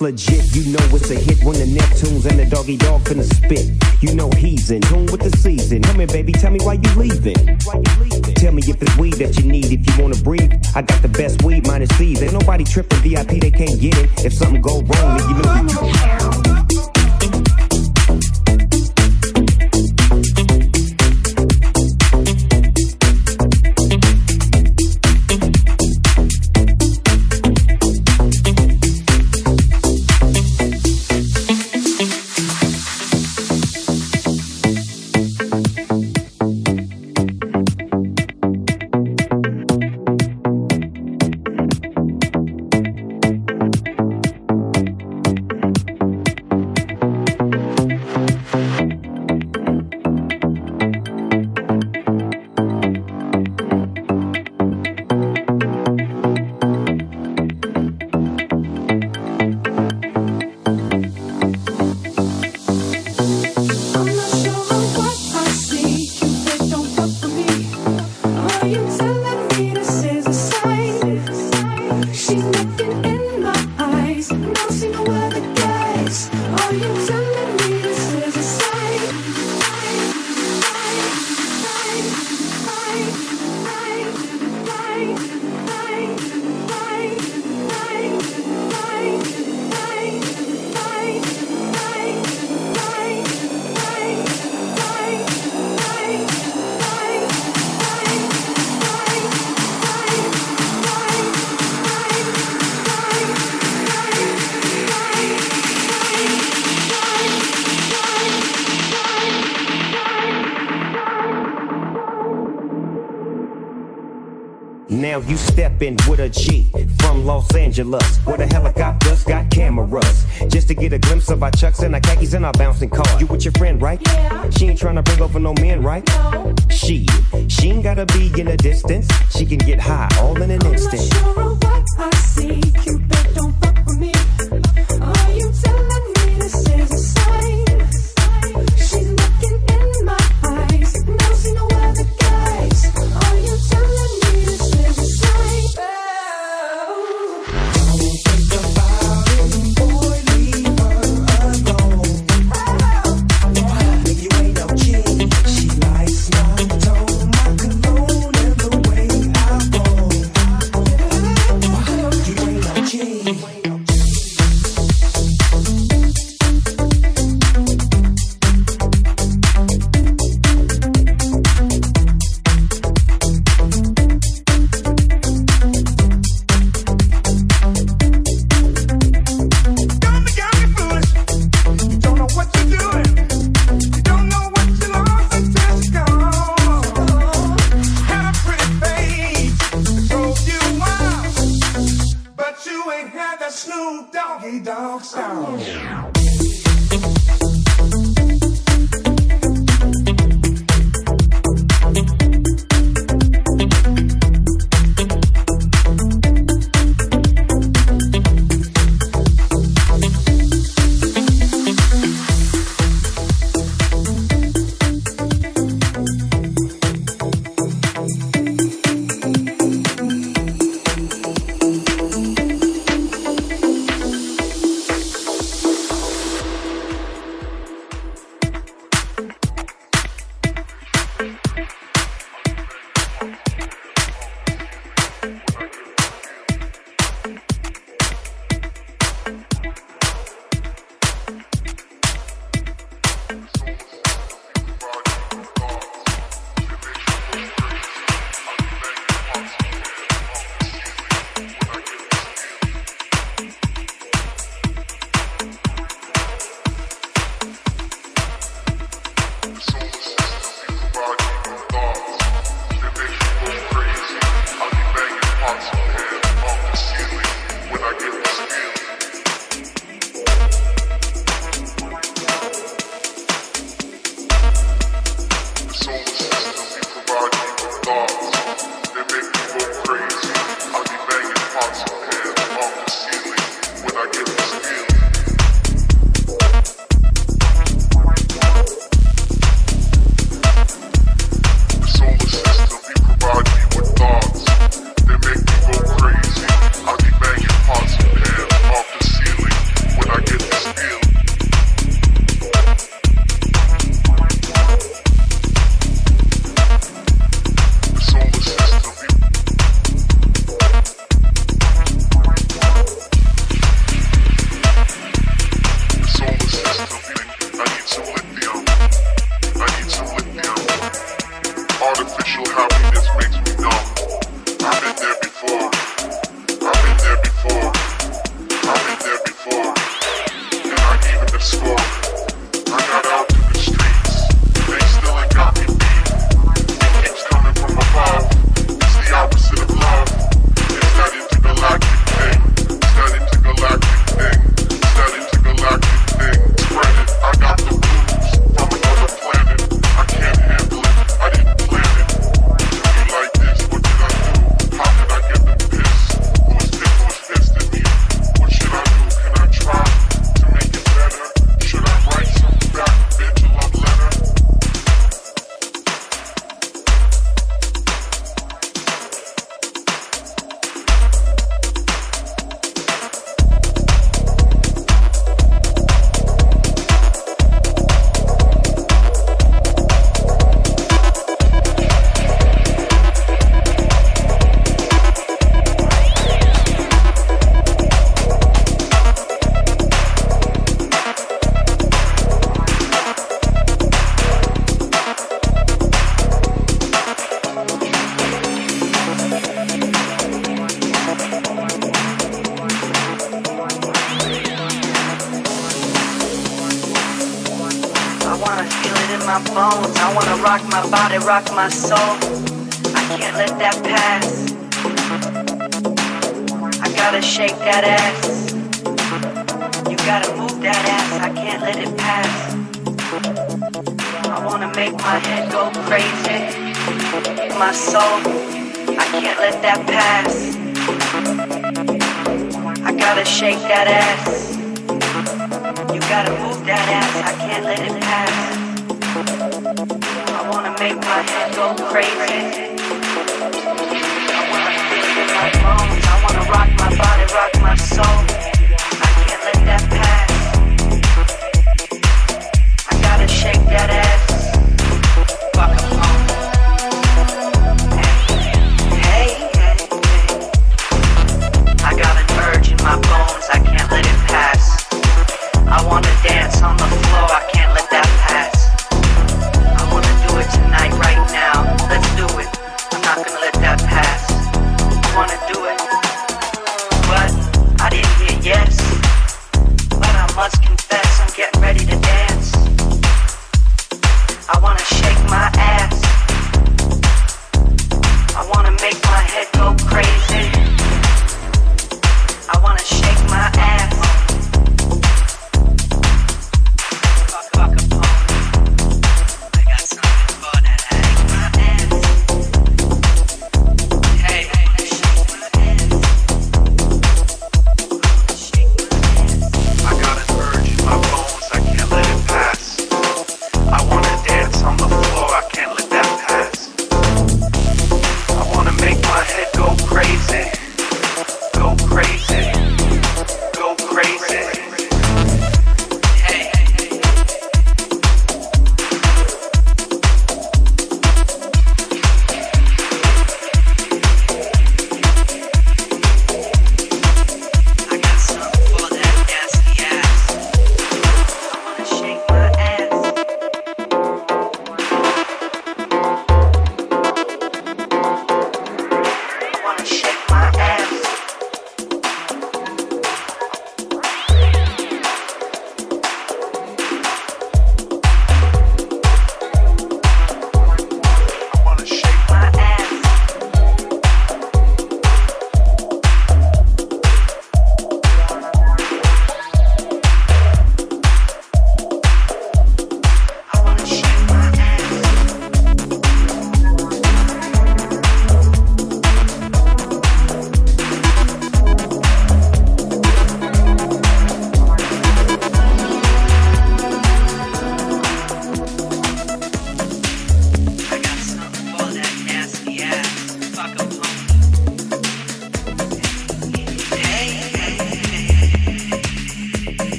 Legit, you know it's a hit when the Neptunes and the Doggy Dogg finna spit. You know he's in tune with the season. Come here, baby, tell me why you leaving. Why you? Tell me if it's weed that you need, if you wanna breathe. I got the best weed minus seeds. Ain't nobody tripping VIP, they can't get it. If something go wrong, then you know. With a G from Los Angeles, where the helicopters got cameras. Just to get a glimpse of our chucks and our khakis and our bouncing cars. You with your friend, right? Yeah. She ain't tryna bring over no men, right? No. She, she ain't gotta be in the distance. She can get high all in an instant. I'm not body, rock my soul. I can't let that pass. I gotta shake that ass. You gotta move that ass, I can't let it pass. I wanna make my head go crazy. My soul, I can't let that pass. I gotta shake that ass. You gotta move that ass, I can't let it pass. My head go crazy. I wanna feel in my bones. I wanna rock my body, rock my soul.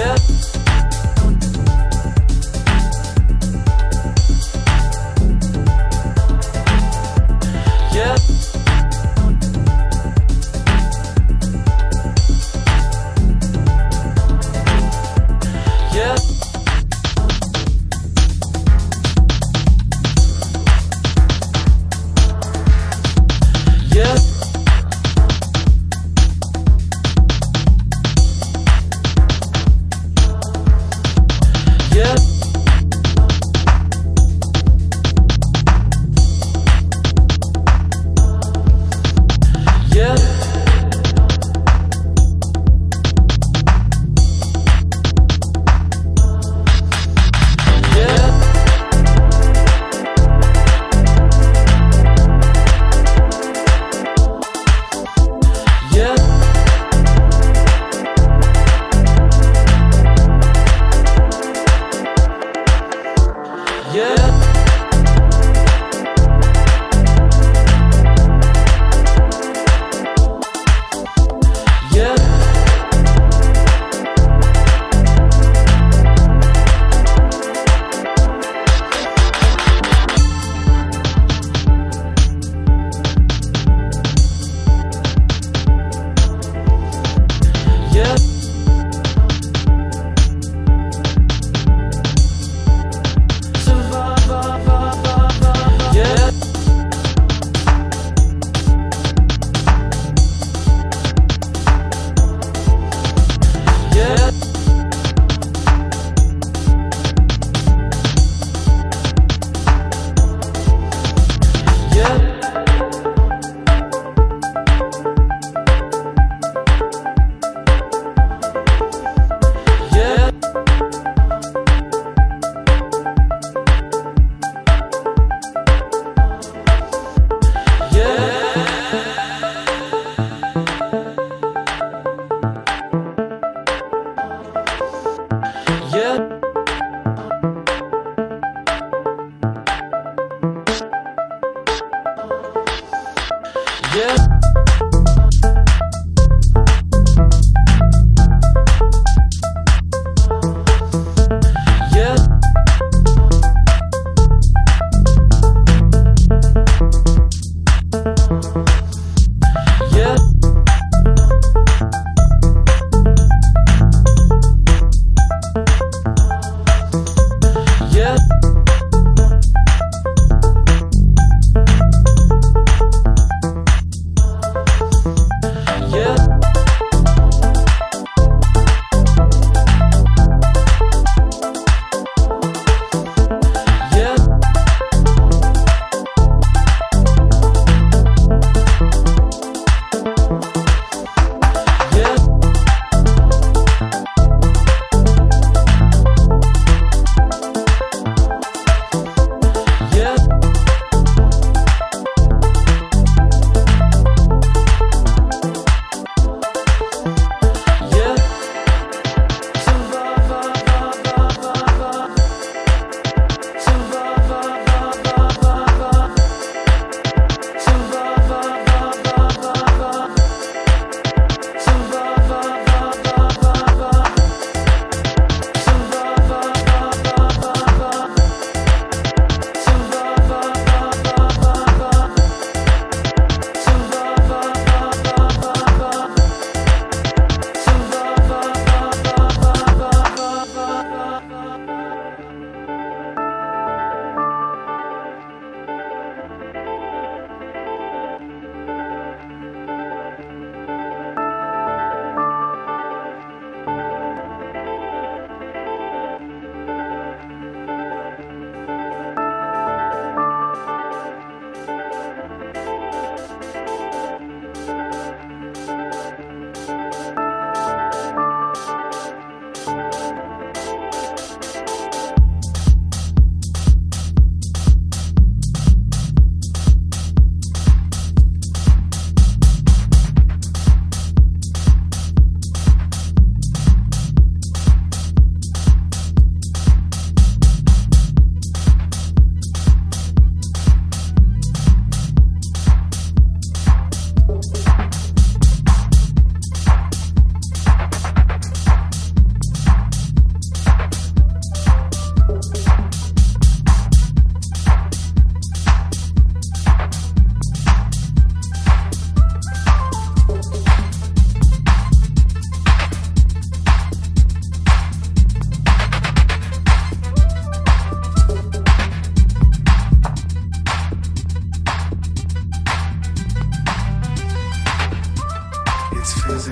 Yeah.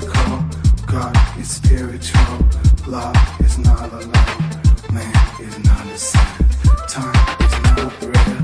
physical. God is spiritual. Love is not a alone. Man is not a sin. Time is not a real.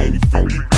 California.